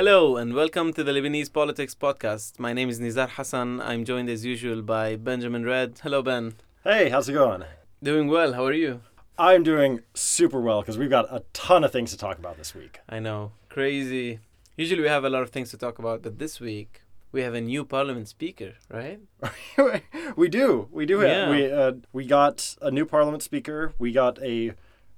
Hello and welcome to the Lebanese Politics Podcast. My name is Nizar Hassan. I'm joined as usual by Benjamin Redd. Hello, Ben. Hey, how's it going? Doing well. How are you? I'm doing super well because we've got a ton of things to talk about this week. I know. Crazy. Usually we have a lot of things to talk about, but this week we have a new parliament speaker, right? we do. We do have. Yeah. We uh, we got a new parliament speaker. We got a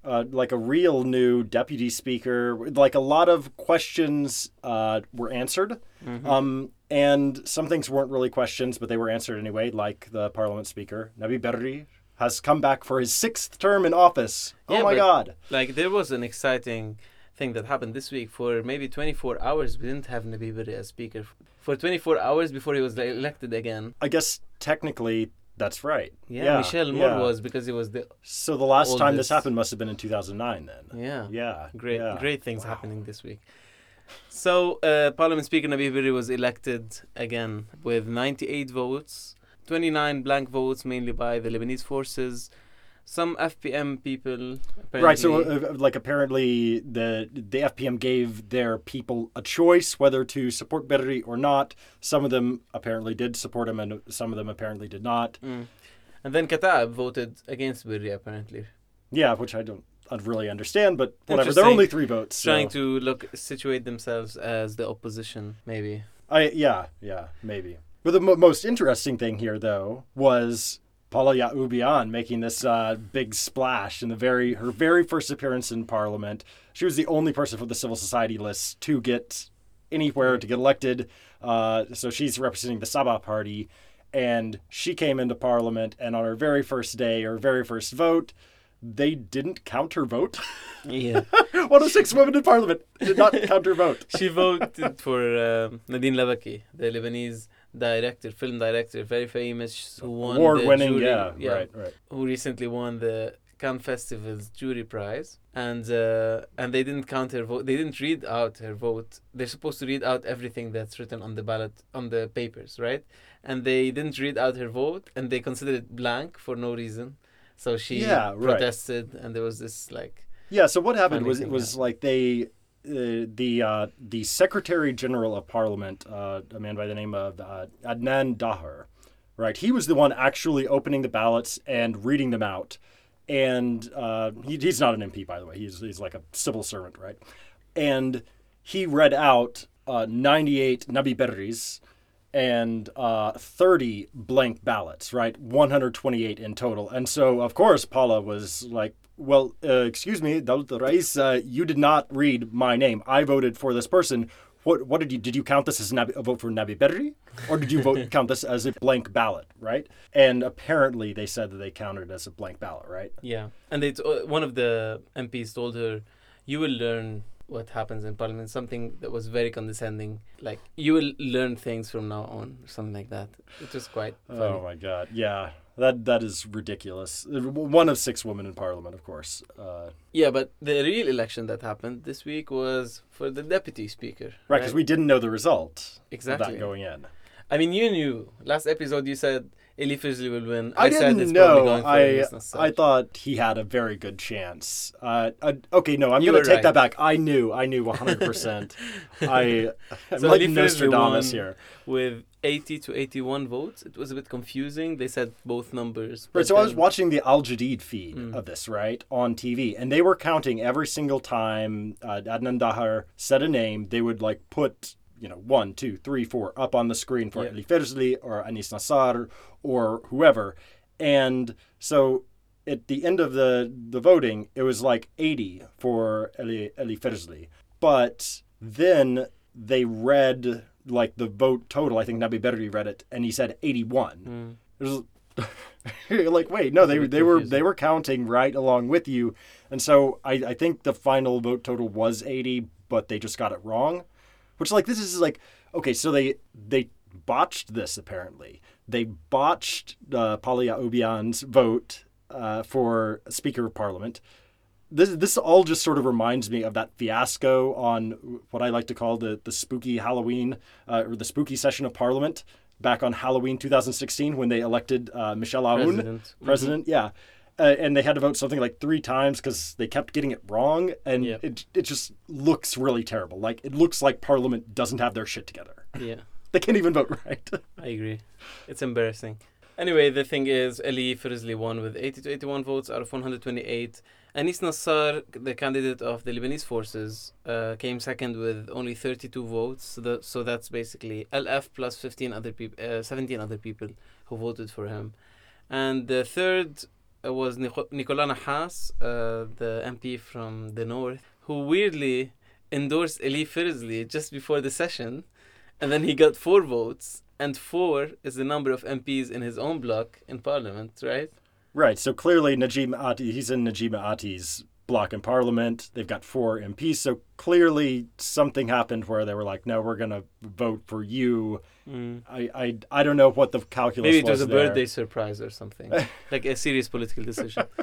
uh, like a real new deputy speaker. Like a lot of questions uh, were answered. Mhm. Um, and some things weren't really questions, but they were answered anyway. Like the parliament speaker, Nabih Berri, has come back for his sixth term in office. Yeah, oh my but- God! Like there was an exciting thing that happened this week. For maybe 24 hours, we didn't have Nabih Berri as speaker. For 24 hours before he was elected again. I guess technically that's right. Yeah, Michel Murr yeah. was because he was the So the last time this happened must have been in 2009 then. yeah. Yeah. Great, yeah. great things Wow. happening this week. So, uh, Parliament Speaker Nabih Berri was elected again with 98 votes, 29 blank votes, mainly by the Lebanese forces, some FPM people. Right. So, uh, uh, like, apparently, the the FPM gave their people a choice whether to support Berri or not. Some of them apparently did support him, and some of them apparently did not. Mm. And then Kataeb voted against Berri, apparently, Yeah, which I don't I'd really understand, but whatever. There are only three votes. so- trying to look situate themselves as the opposition, maybe. I yeah yeah maybe. But the mo- most interesting thing here, though, was Paula Yacoubian making this uh, big splash in the very her very first appearance in Parliament. She was the only person from the civil society list to get anywhere to get elected. Uh, so she's representing the Sabaa party, and she came into Parliament. And on her very first day, her very first vote, they didn't count her vote. Yeah. One of six women in Parliament did not count her vote. she voted for um Nadine Labaki, the Lebanese director, film director, very famous, who won the Award-winning, jury- yeah, right, right. who recently won the Cannes Festival's jury prize, and uh, and they didn't count her vote. They didn't read out her vote. They're supposed to read out everything that's written on the ballot on the papers, right? And they didn't read out her vote, and they considered it blank for no reason. So she Yeah, right. protested, and there was this like Yeah. So what happened was it was like they. Uh, the uh, the Secretary General of Parliament, uh, a man by the name of uh, Adnan Daher, right? He was the one actually opening the ballots and reading them out, and uh, he, he's not an MP by the way. He's he's like a civil servant, right? And he read out uh, 98 Nabih Berris and uh, 30 blank ballots, right? 128 in total. And so, of course, Paula was like, well, uh, excuse me, Dawlat Rais, uh, you did not read my name. I voted for this person. What, what did you did you count this as Nabih, a vote for Nabih Berri, or did you vote count this as a blank ballot, right? And apparently they said that they counted it as a blank ballot, right? Yeah, and it's uh, one of the MPs told her, "You will learn what happens in Parliament." Something that was very condescending, like "You will learn things from now on," or something like that. It was quite funny. Oh my God, yeah, that that is ridiculous. One of six women in Parliament, of course. Uh, Yeah, but the real election that happened this week was for the deputy speaker. right, because we didn't know the result exactly. of that going in. I mean, you knew last episode. You said Elie Ferzli will win. I, said didn't it's know. I I thought he had a very good chance. Uh, uh, okay, no, I'm You gonna take right. that back. I knew. I knew 100. percent I I'm So like Nostradamus here. with 80 to 81 votes. It was a bit confusing. They said both numbers. Right, so I was watching the Al Jadid feed Mm. of this, right, on TV, and they were counting every single time uh, Adnan Daher said a name, they would like put, you know, one, two, three, four up on the screen for Yeah. Elie Ferzli or Anis Nassar or whoever. And so at the end of the, the voting, it was like 80 for Elie, Elie Ferzli. But then they read like the vote total. I think Nabih Berri read it, and he said 81. Mm. It was like, wait, no, they they were they were counting right along with you, and so I I think the final vote total was 80, but they just got it wrong, which like this is like okay, so they they botched this apparently. They botched uh, Paula Yacoubian's vote uh, for Speaker of Parliament. This this all just sort of reminds me of that fiasco on what I like to call the the spooky Halloween uh, or the spooky session of Parliament back on Halloween 2016 when they elected uh, Michel Aoun President. president. Yeah, uh, and they had to vote something like three times because they kept getting it wrong, and Yeah. it it just looks really terrible. Like it looks like Parliament doesn't have their shit together. Yeah. They can't even vote right. I agree. It's embarrassing. Anyway, the thing is, Elie Ferzli won with 80 to 81 votes out of 128. Anis Nassar, the candidate of the Lebanese forces, uh, came second with only 32 votes. So, the, so that's basically LF plus 15 other people, uh, 17 other people who voted for him. And the third uh, was Nico- Nicolas Nahas, uh, the MP from the north, who weirdly endorsed Elie Ferzli just before the session and then he got four votes, and four is the number of MPs in his own block in parliament, right? right. So clearly, Najib Mikati, he's in Najib Mikati's block in Parliament. They've got four MPs. So clearly, something happened where they were like, "No, we're gonna vote for you." I I, I don't know what the calculus Maybe it was a there. birthday surprise or something, like a serious political decision.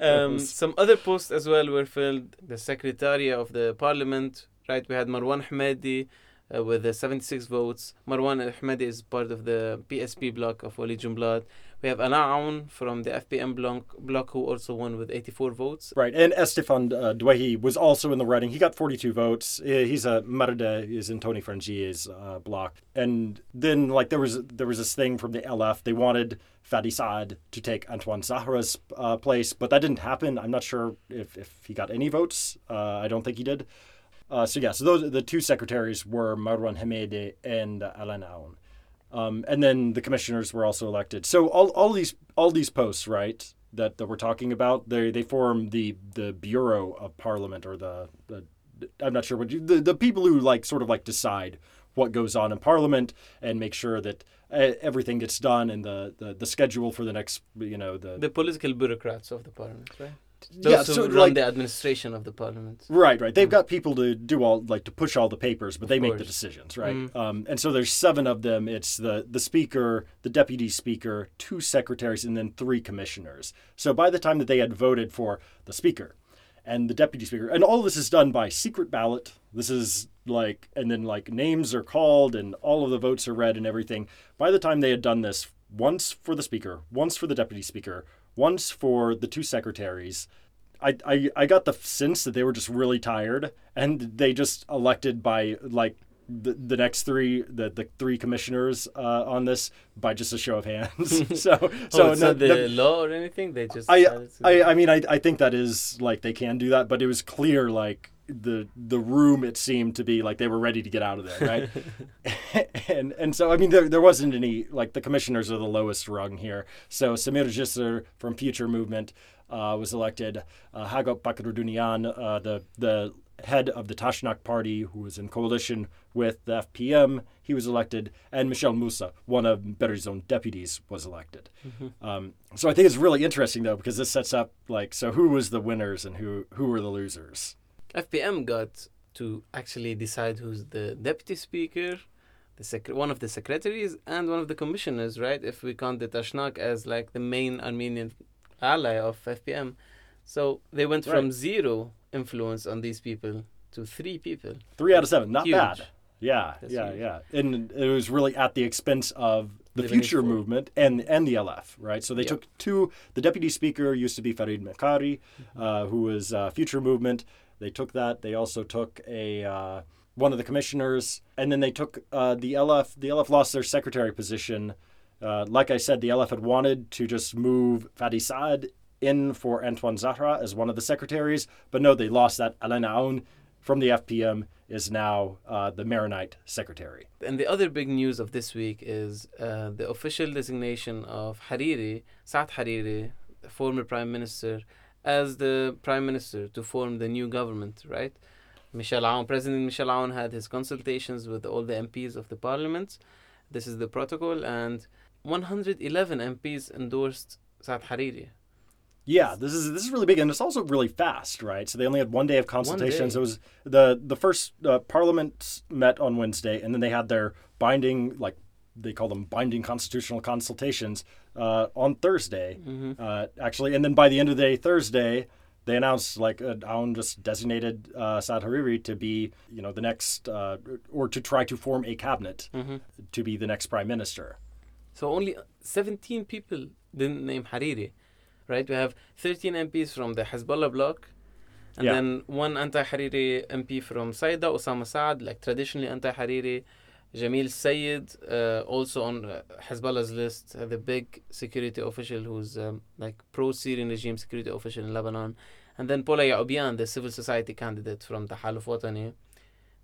Um, some other posts as well were filled. The secretary of the parliament, right? We had Marwan Hamadeh uh, with the 76 votes. Marwan Hamadeh is part of the PSP bloc of Walid Jumblatt. We have Alain Aoun from the FPM bloc, who also won with 84 votes. Right, and Estefan uh, Douaihy was also in the running. He got 42 votes. He's a Marada, is in Tony Frangieh's uh, block. And then, like, there was there was this thing from the LF. They wanted Fadi Saad to take Antoine Zahra's uh, place, but that didn't happen. I'm not sure if, if he got any votes. Uh, I don't think he did. Uh, so yeah, so those the two secretaries were Marwan Hamadeh and Alain Aoun. Um, and then the commissioners were also elected. So all, all these all these posts, right, that, that we're talking about, they they form the the bureau of parliament or the, the I'm not sure what you, the the people who like sort of like decide what goes on in parliament and make sure that everything gets done and the, the the schedule for the next you know the, The political bureaucrats of the parliament, right? Yeah who so run like the administration of the parliament. Right, right. They've got people to do all like to push all the papers, but they make the decisions, right? Mm. Um, and so there's seven of them. It's the the speaker, the deputy speaker, two secretaries, and then three commissioners. So by the time that they had voted for the speaker and the deputy speaker, and all this is done by secret ballot. This is like, and then like names are called and all of the votes are read and everything. By the time they had done this, once for the speaker, once for the deputy speaker, once for the two secretaries. I, I, I got the sense that they were just really tired and they just elected by like the, the next three the, the three commissioners uh, on this by just a show of hands so So, so oh, it's no- not the no- law or anything. They just. I, I I mean I, I think that is like they can do that but it was clear like the the room it seemed to be like they were ready to get out of there right and and so I mean there, there wasn't any like the commissioners are the lowest rung here. So Samir Jisr from Future Movement uh, was elected. Uh, Hagop Pakradounian uh, the the head of the Tashnak party who was in coalition with the FPM he was elected. And Michel Moussa one of Berizon deputies was elected. Um, so I think it's really interesting though because this sets up like so who was the winners and who who were the losers? FPM got to actually decide who's the deputy speaker, the sec- one of the secretaries, and one of the commissioners, right? If we count the Tashnak as like the main Armenian ally of FPM. So they went from zero influence on these people to three people. Three out of seven, not Huge. bad. Yeah, That's yeah, huge. yeah. And it was really at the expense of the future movement and and the LF, right? So they Yep. took two. The deputy speaker used to be Farid Makari, Mm-hmm. uh, who was uh, future movement. They took that. They also took a uh, one of the commissioners, and then they took uh, the LF. The LF lost their secretary position. Uh, like I said, the LF had wanted to just move Fadi Saad in for Antoine Zahra as one of the secretaries, but no, they lost that. Alain Aoun from the FPM is now uh, the Maronite secretary. And the other big news of this week is uh, the official designation of Hariri, Saad Hariri, former prime minister, as the prime minister to form the new government, right? Michel Aoun, President Michel Aoun had his consultations with all the MPs of the parliament. This is the protocol, and 111 MPs endorsed Saad Hariri. Yeah, this is this is really big, and it's also really fast, right? So they only had one day of consultations. day. It was the the first uh, Parliament met on Wednesday, and then they had their binding, like they call them binding constitutional consultations, uh, on Thursday, uh, actually. And then by the end of the day, Thursday, they announced like uh, Aoun just designated uh, Saad Hariri to be, you know, the next, uh, or to try to form a cabinet to be the next prime minister. So only 17 people didn't name Hariri. right? We have 13 MPs from the Hezbollah bloc, and Yeah. then one anti-Hariri MP from Saida, Osama Saad, like traditionally anti-Hariri. Jamil Sayed, uh, also on uh, Hezbollah's list, uh, the big security official who's um, like pro-Syrian regime security official in Lebanon, and then Paula Yacoubian, the civil society candidate from the Haluf Watani.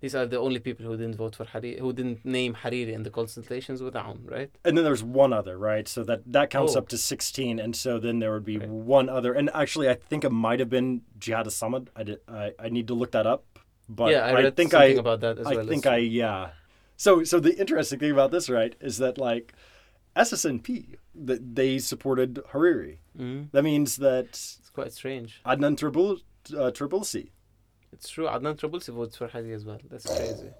These are the only people who didn't vote for Hariri, who didn't name Hariri in the consultations with Aoun, right? And then there's one other, right? So that that counts Oh. up to 16, and so then there would be Right. one other. And actually, I think it might have been Jihad Samad. I did. I, I need to look that up, but yeah, I read think I about that as I well. think as- I yeah. So so the interesting thing about this, right, is that like SSNP that they supported Hariri. Mhm. That means that It's quite strange. Adnan Trabul uh, Trabulsi, It's true. Adnan Trabulsi votes for Hariri as well. That's crazy.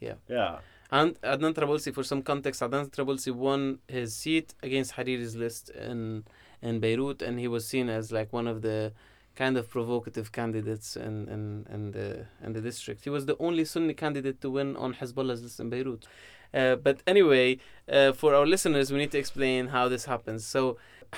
yeah, And Adnan Trabulsi, for some context, Adnan Trabulsi won his seat against Hariri's list in in Beirut, and he was seen as like one of the kind of provocative candidates in, in, in the in the district. He was the only Sunni candidate to win on Hezbollah's list in Beirut. Uh, but anyway, uh, for our listeners, we need to explain how this happens. So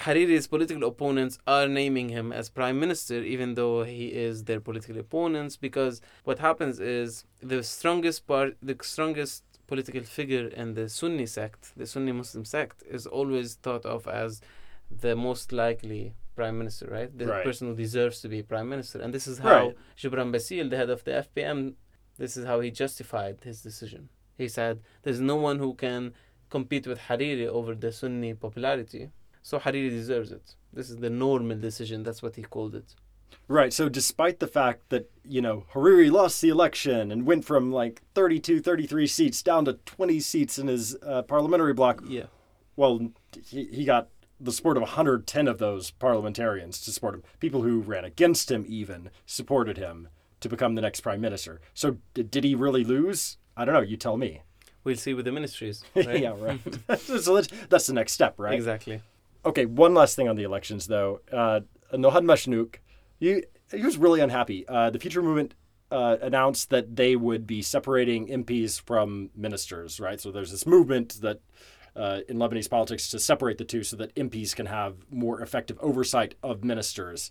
Hariri's political opponents are naming him as prime minister, even though he is their political opponents, because what happens is the strongest part, the strongest political figure in the Sunni sect, the Sunni Muslim sect, is always thought of as the most likely prime minister, right? The Right. person who deserves to be prime minister. And this is how Right. Gebran Bassil, the head of the FPM, this is how he justified his decision. He said, There's no one who can compete with Hariri over the Sunni popularity. So Hariri deserves it. This is the normal decision. That's what he called it. right. So despite the fact that you know Hariri lost the election and went from like 32, 33 seats down to 20 seats in his uh, parliamentary bloc, Yeah. well, he, he got the support of 110 of those parliamentarians to support him. People who ran against him even supported him to become the next prime minister. So d- did he really lose? I don't know. You tell me. We'll see with the ministries. Right? yeah, right. so that's, that's the next step, right? Exactly. Okay, one last thing on the elections, though. Uh, Nohad Mashnouk, he, he was really unhappy. Uh, the Future Movement uh, announced that they would be separating MPs from ministers, right? So there's this movement that uh, in Lebanese politics to separate the two so that MPs can have more effective oversight of ministers.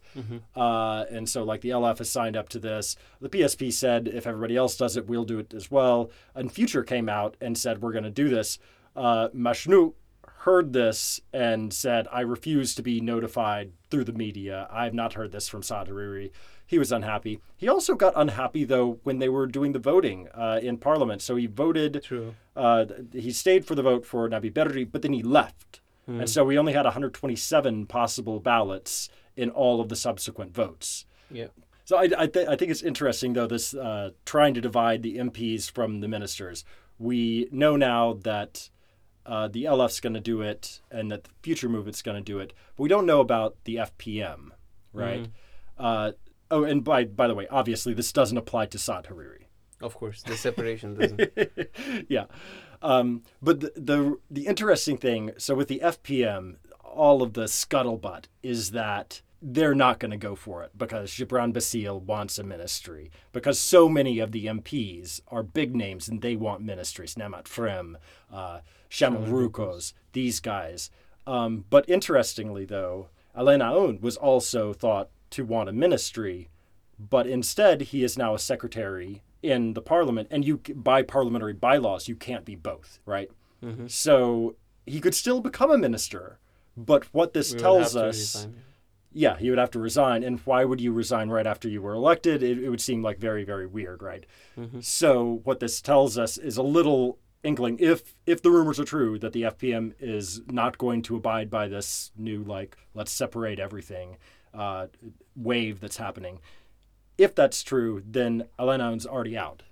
Uh, and so, like, the LF has signed up to this. The PSP said if everybody else does it, we'll do it as well. And Future came out and said, we're going to do this. Uh, Mashnouk heard this and said, I refuse to be notified through the media. I have not heard this from Saad Hariri. He was unhappy. He also got unhappy, though, when they were doing the voting uh, in Parliament. So he voted, True. uh, he stayed for the vote for Nabih Berri, but then he left. And so we only had 127 possible ballots in all of the subsequent votes. Yeah. So I, I, th- I think it's interesting, though, this uh, trying to divide the MPs from the ministers. We know now that uh, the LF's going to do it and that the Future Movement's going to do it, but we don't know about the FPM, right? Uh, oh, and by by the way, obviously this doesn't apply to Saad Hariri. Of course, the separation doesn't. yeah. Um, but the, the the interesting thing, so with the FPM, all of the scuttlebutt is that they're not going to go for it because Gebran Bassil wants a ministry because so many of the MPs are big names and they want ministries. Neemat Frem, uh, Chamel Roukoz, these guys. Um, but interestingly, though, Alain Aoun was also thought to want a ministry, but instead he is now a secretary in the parliament, and you by parliamentary bylaws you can't be both, right? So he could still become a minister, but what this We tells us, yeah, he would have to resign. And why would you resign right after you were elected? It, it would seem like very, very weird, right? So what this tells us is a little inkling, if if the rumors are true, that the FPM is not going to abide by this new like let's separate everything uh, wave that's happening. If that's true, then Alain Aoun's already out.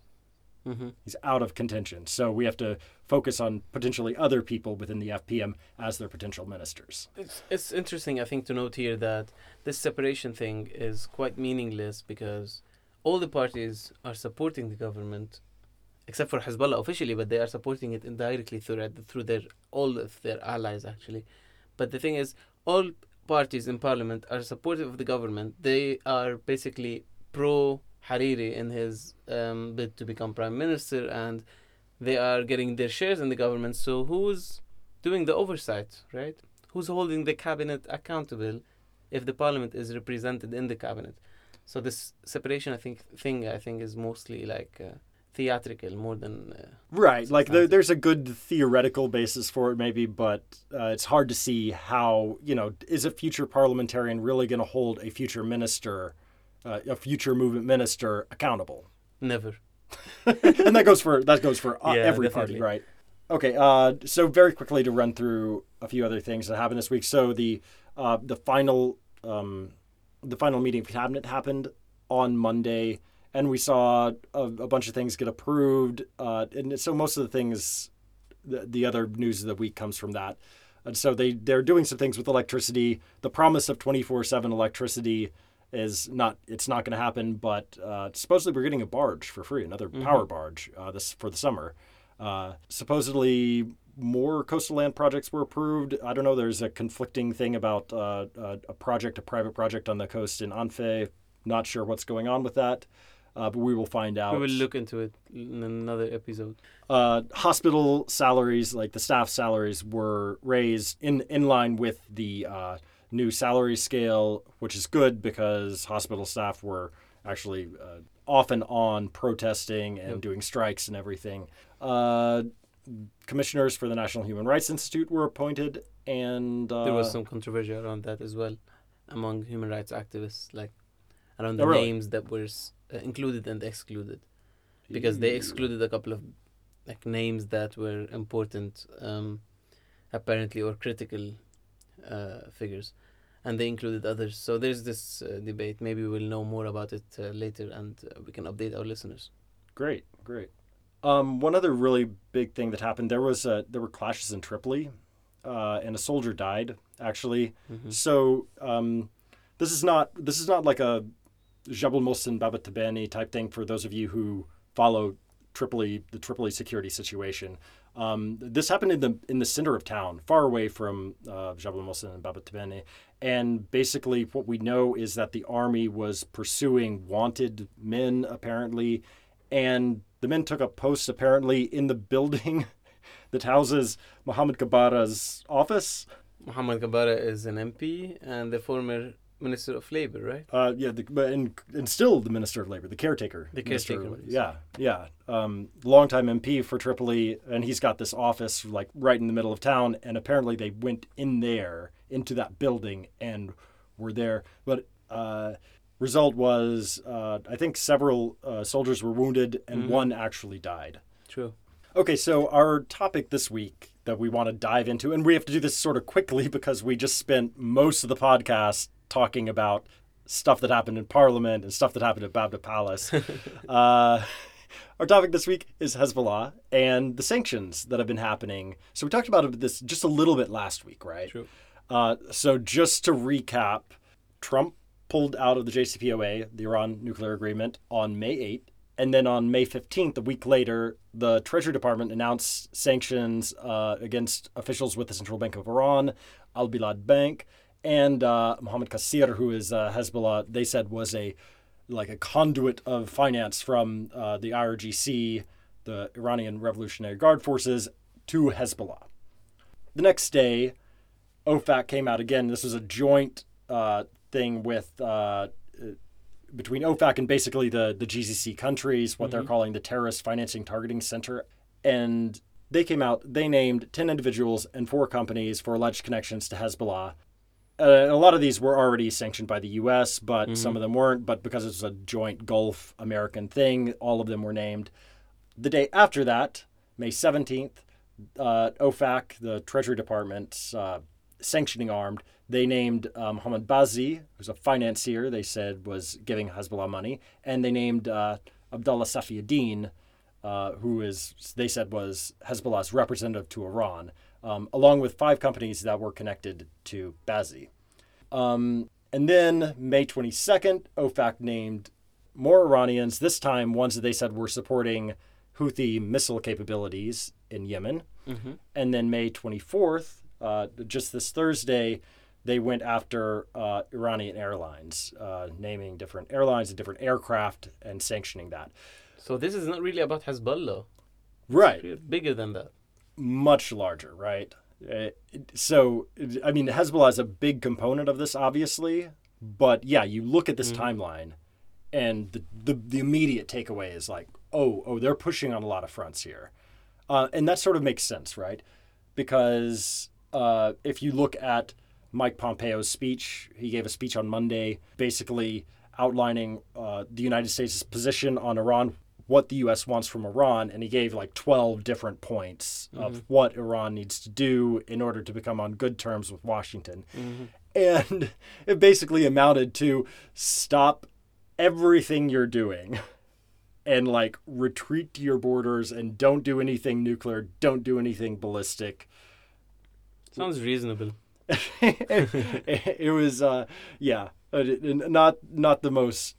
Mhm. He's out of contention. So we have to focus on potentially other people within the FPM as their potential ministers. It's, it's interesting, I think, to note here that this separation thing is quite meaningless because all the parties are supporting the government, except for Hezbollah officially, but they are supporting it indirectly through through their all of their allies actually. But the thing is, all parties in parliament are supportive of the government. They are basically pro Hariri in his um, bid to become prime minister, and they are getting their shares in the government. So who's doing the oversight, right? Who's holding the cabinet accountable if the parliament is represented in the cabinet. So this separation, I think, thing I think is mostly like uh, theatrical more than uh, Right. Like there, there's a good theoretical basis for it, maybe, but uh, it's hard to see how, you know, is a future parliamentarian really going to hold a future minister, uh, a future movement minister accountable? never. and that goes for that goes for uh, Yeah, every definitely. party, right? Okay. Uh, so very quickly to run through a few other things that happened this week. So the uh, the final um, the final meeting of cabinet happened on Monday, and we saw a, a bunch of things get approved. Uh, and so most of the things, the, the other news of the week comes from that. And so they they're doing some things with electricity. The promise of twenty four seven electricity is not it's not going to happen. But uh, supposedly we're getting a barge for free, another power barge uh, this for the summer. Uh, supposedly more coastal land projects were approved. I don't know. There's a conflicting thing about uh, uh, a project, a private project on the coast in Anfe. Not sure what's going on with that, uh, but we will find out. We will look into it in another episode. uh, hospital salaries, like the staff salaries, were raised in in line with the uh, new salary scale, which is good because hospital staff were actually uh, often on protesting and Yep. doing strikes and everything. Uh, commissioners for the National Human Rights Institute were appointed, and uh, there was some controversy around that as well among human rights activists, like around the Oh, really? names that were s- uh, included and excluded, because they excluded a couple of like names that were important, um, apparently or critical uh, figures, and they included others. So there's this uh, debate. Maybe we'll know more about it uh, later, and uh, we can update our listeners. Great, great. Um, one other really big thing that happened there was uh, there were clashes in Tripoli, uh, and a soldier died actually. Mhm. So um, this is not this is not like a Jabal Mohsen Bab al-Tabbaneh type thing for those of you who follow Tripoli the Tripoli security situation. Um, this happened in the in the center of town, far away from uh, Jabal Mohsen and Bab al-Tabbaneh. And basically, what we know is that the army was pursuing wanted men, apparently, and the men took up posts apparently in the building that houses Mohammed Kabbara's office. Muhammad Kabbara is an MP and the former Minister of Labor, right? Uh, yeah, the, but and, and still the Minister of Labor, the caretaker. The caretaker, Labor. Yeah, yeah. Um, longtime MP for Tripoli, and he's got this office like right in the middle of town. And apparently they went in there into that building and were there. But uh, result was, uh, I think several uh, soldiers were wounded and Mhm. one actually died. True. Okay, so our topic this week that we want to dive into, and we have to do this sort of quickly because we just spent most of the podcast talking about stuff that happened in Parliament and stuff that happened at Baabda Palace. uh, our topic this week is Hezbollah and the sanctions that have been happening. So we talked about this just a little bit last week, right? True. Uh, so just to recap, Trump pulled out of the JCPOA, the Iran nuclear agreement, on May 8th. And then on May 15th, a week later, the Treasury Department announced sanctions uh, against officials with the Central Bank of Iran, Al Bilad Bank, and uh, Mohammed Qasir, who is uh, Hezbollah, they said was a like a conduit of finance from uh, the IRGC, the Iranian Revolutionary Guard forces, to Hezbollah. The next day, OFAC came out again. This was a joint uh, thing with uh, between OFAC and basically the the GCC countries, what they're calling the Terrorist Financing Targeting Center, and they came out. They named ten individuals and four companies for alleged connections to Hezbollah. Uh, a lot of these were already sanctioned by the U.S., but some of them weren't. But because it's a joint Gulf American thing, all of them were named. The day after that, May 17th, uh, OFAC, the Treasury Department's uh, sanctioning arm, they named Mohammed Bazi, who's a financier, they said was giving Hezbollah money, and they named uh, Abdullah Safiuddin, uh, who is, they said, was Hezbollah's representative to Iran, um, along with five companies that were connected to Bazi. Um, and then May 22nd, OFAC named more Iranians, this time ones that they said were supporting Houthi missile capabilities in Yemen. Mm-hmm. And then May 24th, uh, just this Thursday, they went after uh, Iranian airlines, uh, naming different airlines and different aircraft and sanctioning that. So this is not really about Hezbollah. Right. Bigger than that. Much larger, right? Uh, so, I mean, Hezbollah is a big component of this, obviously. But yeah, you look at this Mhm. timeline, and the, the the immediate takeaway is like, oh, oh, they're pushing on a lot of fronts here, uh, and that sort of makes sense, right? Because uh, if you look at Mike Pompeo's speech, he gave a speech on Monday, basically outlining uh, the United States' position on Iran, what the U.S. wants from Iran, and he gave like 12 different points of what Iran needs to do in order to become on good terms with Washington. And it basically amounted to stop everything you're doing and like retreat to your borders and don't do anything nuclear, don't do anything ballistic. Sounds reasonable. it, it was uh yeah uh, not not the most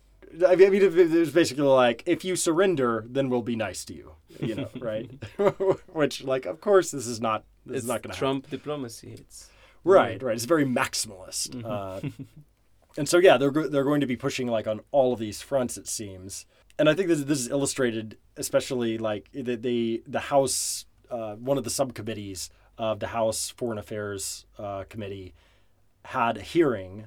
i mean it was basically like if you surrender then we'll be nice to you you know right? Which like of course this is not this it's is not going to Trump diplomacy. It's right right. It's very maximalist. Mm-hmm. uh, and so yeah they're they're going to be pushing like on all of these fronts it seems. And i think this, this is illustrated especially like the the, the house uh, one of the subcommittees of the house foreign affairs uh, committee had a hearing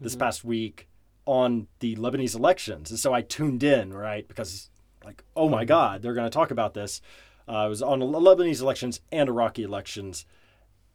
this past week on the lebanese elections and so i tuned in right because like oh my god they're going to talk about this uh, it was on lebanese elections and iraqi elections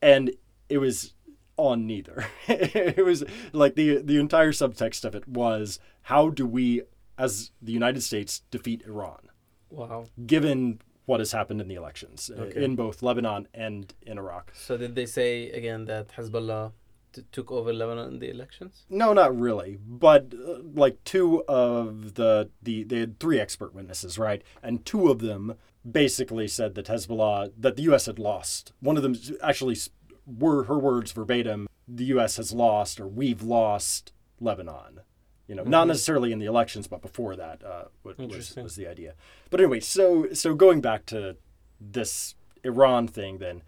and it was on neither. it was like the the entire subtext of it was how do we as the United States defeat Iran wow. given what has happened in the elections uh, Okay. in both Lebanon and in Iraq. So did they say again that Hezbollah t- took over Lebanon in the elections? No, not really, but uh, like two of the the they had three expert witnesses, right? And two of them basically said that Hezbollah that the US had lost. One of them actually were her words verbatim, the US has lost or we've lost Lebanon. You know, not Mhm. necessarily in the elections, but before that uh, was, was the idea. But anyway, so so going back to this Iran thing, then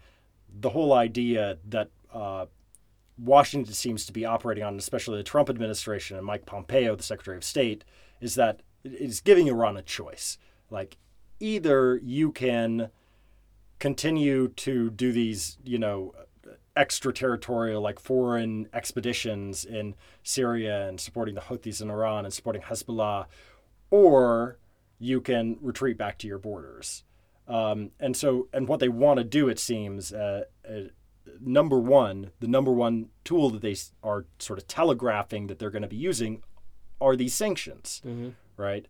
the whole idea that uh, Washington seems to be operating on, especially the Trump administration and Mike Pompeo, the Secretary of State, is that it is giving Iran a choice. Like, either you can continue to do these, you know, extraterritorial, like foreign expeditions in Syria and supporting the Houthis in Iran and supporting Hezbollah, or you can retreat back to your borders. Um, and so, and what they want to do, it seems, uh, uh, number one, the number one tool that they are sort of telegraphing that they're going to be using are these sanctions, Mm-hmm. right?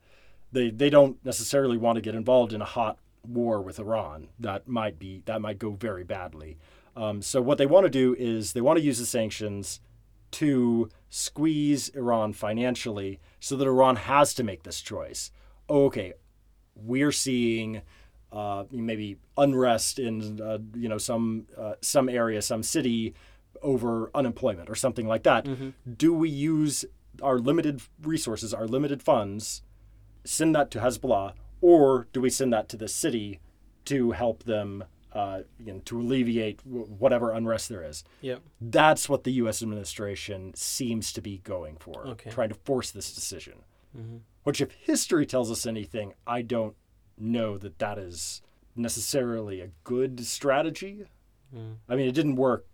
They they don't necessarily want to get involved in a hot war with Iran. That might be that might go very badly. Um, so what they want to do is they want to use the sanctions to squeeze Iran financially, so that Iran has to make this choice. Okay, we're seeing uh, maybe unrest in uh, you know some uh, some area, some city over unemployment or something like that. Do we use our limited resources, our limited funds, send that to Hezbollah, or do we send that to the city to help them, uh, you know, to alleviate w- whatever unrest there is? Yeah. That's what the U.S. administration seems to be going for, Okay. trying to force this decision. Mm-hmm. Which, if history tells us anything, I don't know that that is necessarily a good strategy. Mm. I mean, it didn't work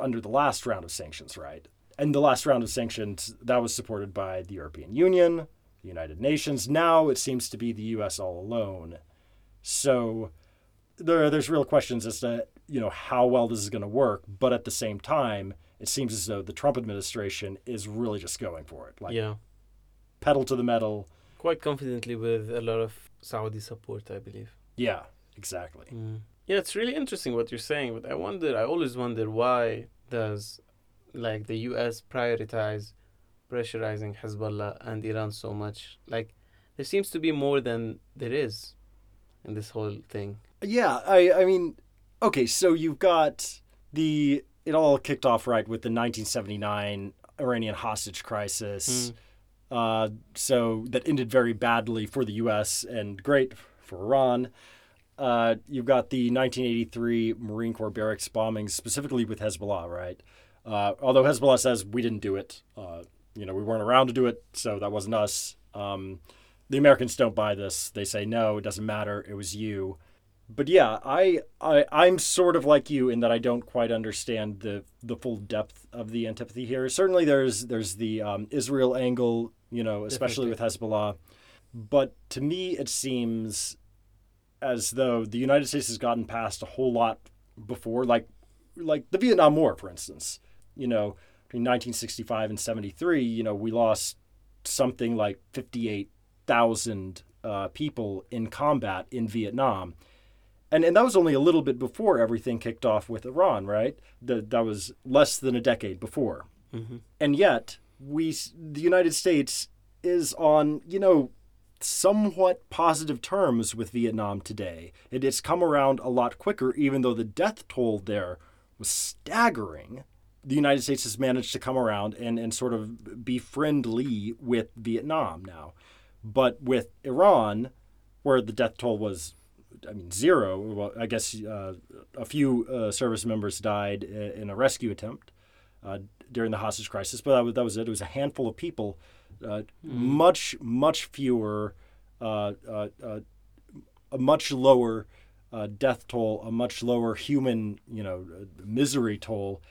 under the last round of sanctions, right? And the last round of sanctions, that was supported by the European Union, the United Nations. Now it seems to be the U.S. all alone. So there, there's real questions as to you know how well this is going to work. But at the same time, it seems as though the Trump administration is really just going for it, like yeah. pedal to the metal. Quite confidently with a lot of Saudi support, I believe. Yeah, exactly. Mm. Yeah, it's really interesting what you're saying, but I wonder, I always wonder why does like the US prioritize pressurizing Hezbollah and Iran so much? Like there seems to be more than there is in this whole thing. Yeah, I I mean, okay, so you've got the it all kicked off right with the 1979 Iranian hostage crisis. Uh, so that ended very badly for the U.S. and great for Iran. Uh, you've got the 1983 Marine Corps barracks bombings, specifically with Hezbollah, right? Uh, although Hezbollah says we didn't do it, uh, you know, we weren't around to do it, so that wasn't us. Um, the Americans don't buy this. They say no, it doesn't matter. It was you. But yeah, I, I I'm sort of like you in that I don't quite understand the the full depth of the antipathy here. Certainly, there's there's the um, Israel angle, you know, especially with Hezbollah. But to me, it seems as though the United States has gotten past a whole lot before, like like the Vietnam War, for instance. You know, between 1965 and 73, you know, we lost something like 58,000 uh, people in combat in Vietnam. And, and that was only a little bit before everything kicked off with Iran, right? The, that was less than a decade before. Mm-hmm. And yet, we, the United States is on, you know, somewhat positive terms with Vietnam today. It, it's come around a lot quicker, even though the death toll there was staggering. The United States has managed to come around and, and sort of be friendly with Vietnam now. But with Iran, where the death toll was, I mean, zero, well, I guess uh, a few uh, service members died in a rescue attempt uh, during the hostage crisis, but that was, that was it. It was a handful of people, uh, much, much fewer, uh, uh, uh, a much lower uh, death toll, a much lower human, you know, uh, misery toll,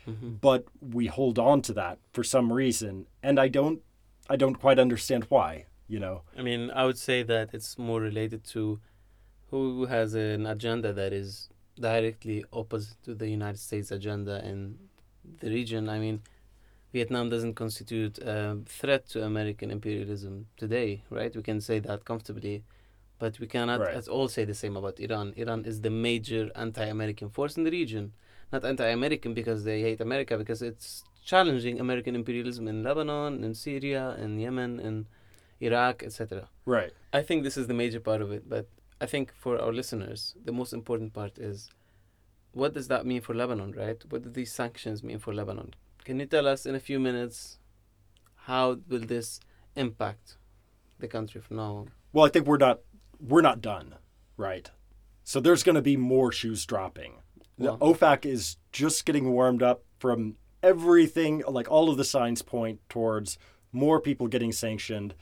but we hold on to that for some reason, and I don't, I don't quite understand why. You know, I mean, I would say that it's more related to who has an agenda that is directly opposite to the United States agenda in the region. I mean, Vietnam doesn't constitute a threat to American imperialism today, right? We can say that comfortably, but we cannot Right. at all say the same about Iran. Iran is the major anti-American force in the region, not anti-American because they hate America, because it's challenging American imperialism in Lebanon, in Syria, in Yemen, in Iraq, etc. right? I think this is the major part of it, but I think for our listeners, the most important part is what does that mean for Lebanon, right? What do these sanctions mean for Lebanon? Can you tell us in a few minutes how will this impact the country from now on? Well, I think we're not, we're not done, right? So there's going to be more shoes dropping. The Well- OFAC is just getting warmed up from everything, like all of the signs point towards more people getting sanctioned.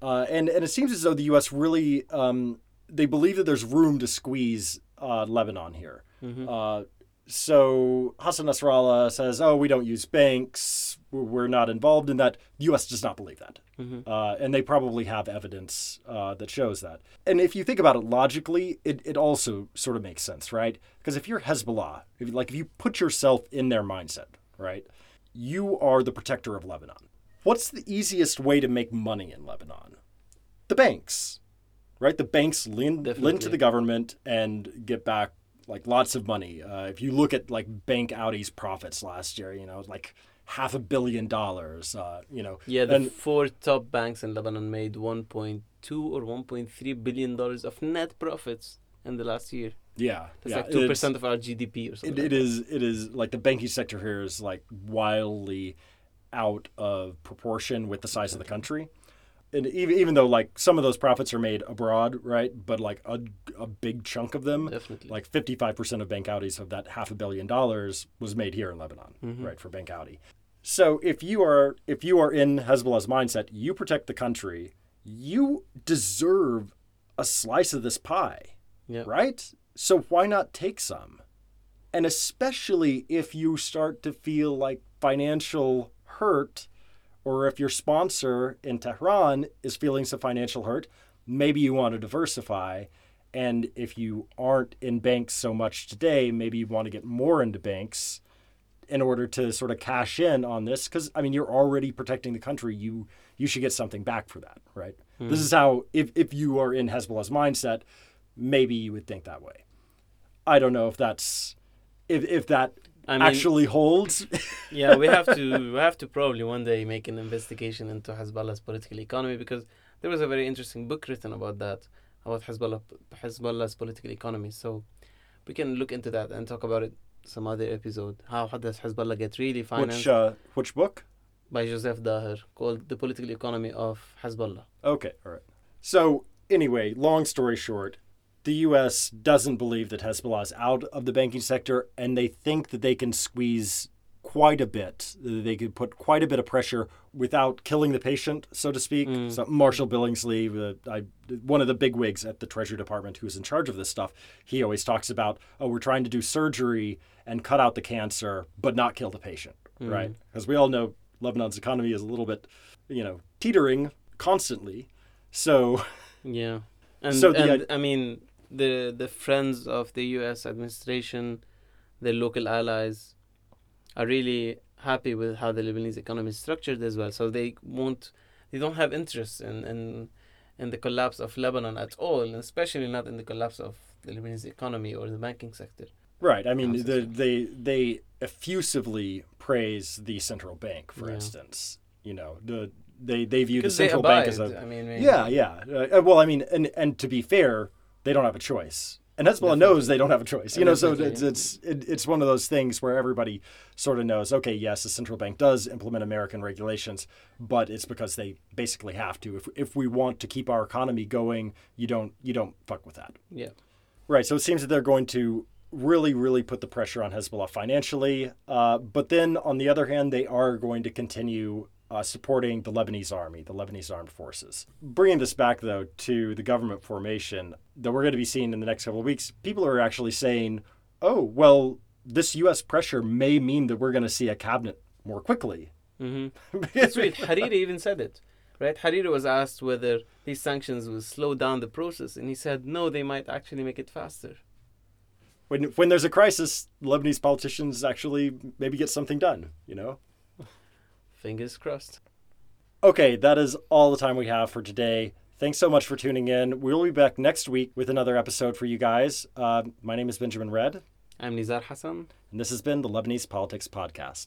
Uh, and, and it seems as though the U.S. really, um, they believe that there's room to squeeze uh, Lebanon here. Mhm. Uh, so Hassan Nasrallah says, oh, we don't use banks. We're- not involved in that. The U.S. does not believe that. Mhm. Uh, and they probably have evidence uh, that shows that. And if you think about it logically, it, it also sort of makes sense, right? Because if you're Hezbollah, if, like if you put yourself in their mindset, right, you are the protector of Lebanon. What's the easiest way to make money in Lebanon? The banks, right? The banks lend, lend to the government and get back like lots of money. Uh, if you look at like Bank Audi's profits last year, you know, like half a billion dollars. Uh, you know, Yeah, the and four top banks in Lebanon made 1.2 or 1.3 billion dollars of net profits in the last year. yeah, That's yeah, like two percent of our GDP or something. It, like it is. It is like the banking sector here is like wildly out of proportion with the size of the country. And even even though like some of those profits are made abroad, right? But like a, a big chunk of them, Definitely. like fifty five percent of Bank Audis of that half a billion dollars was made here in Lebanon, Mhm. right? For Bank Audi. So if you are if you are in Hezbollah's mindset, you protect the country, you deserve a slice of this pie Yeah. right? So why not take some? And especially if you start to feel like financial hurt, or if your sponsor in Tehran is feeling some financial hurt, maybe you want to diversify. And if you aren't in banks so much today, maybe you want to get more into banks in order to sort of cash in on this. Because I mean, you're already protecting the country. You you should get something back for that, right? Hmm. This is how if if you are in Hezbollah's mindset, maybe you would think that way. I don't know if that's if if that I mean, actually holds. yeah, we have to we have to probably one day make an investigation into Hezbollah's political economy because there was a very interesting book written about that about Hezbollah Hezbollah's political economy. So we can look into that and talk about it some other episode. How, does Hezbollah get really financed which uh, which book? by Joseph Daher called The Political Economy of Hezbollah. Okay, all right. So anyway, long story short, the U.S. doesn't believe that Hezbollah is out of the banking sector, and they think that they can squeeze quite a bit. They could put quite a bit of pressure without killing the patient, so to speak. Mm. So Marshall Billingslea, uh, I, one of the big wigs at the Treasury Department who's in charge of this stuff, he always talks about, oh, we're trying to do surgery and cut out the cancer, but not kill the patient, Mm. right? Because we all know Lebanon's economy is a little bit, you know, teetering constantly. So, Yeah, and, So and I mean the the friends of the U.S. administration, the local allies, are really happy with how the Lebanese economy is structured as well. So they won't, they don't have interest in in, in the collapse of Lebanon at all, and especially not in the collapse of the Lebanese economy or the banking sector. right. I mean, the, they they effusively praise the central bank, for Yeah. instance. You know, the they they view the central bank as a I mean, Yeah, yeah. Uh, well, I mean, and and to be fair, they don't have a choice, and Hezbollah Definitely. knows they don't have a choice. You know, so it's it's it's one of those things where everybody sort of knows. Okay, yes, the central bank does implement American regulations, but it's because they basically have to. If if we want to keep our economy going, you don't you don't fuck with that. yeah. Right. So it seems that they're going to really, really put the pressure on Hezbollah financially. Uh, but then on the other hand, they are going to continue uh, supporting the Lebanese army, the Lebanese armed forces. Bringing this back, though, to the government formation that we're going to be seeing in the next couple of weeks, people are actually saying, oh, well, this U.S. pressure may mean that we're going to see a cabinet more quickly. hmm That's. Hariri even said it, right? Hariri was asked whether these sanctions will slow down the process, and he said no, they might actually make it faster. When, when there's a crisis, Lebanese politicians actually maybe get something done, you know? Fingers crossed. Okay, that is all the time we have for today. Thanks so much for tuning in. We'll be back next week with another episode for you guys. Uh, my name is Benjamin Redd, I'm Nizar Hassan. and this has been the Lebanese Politics Podcast.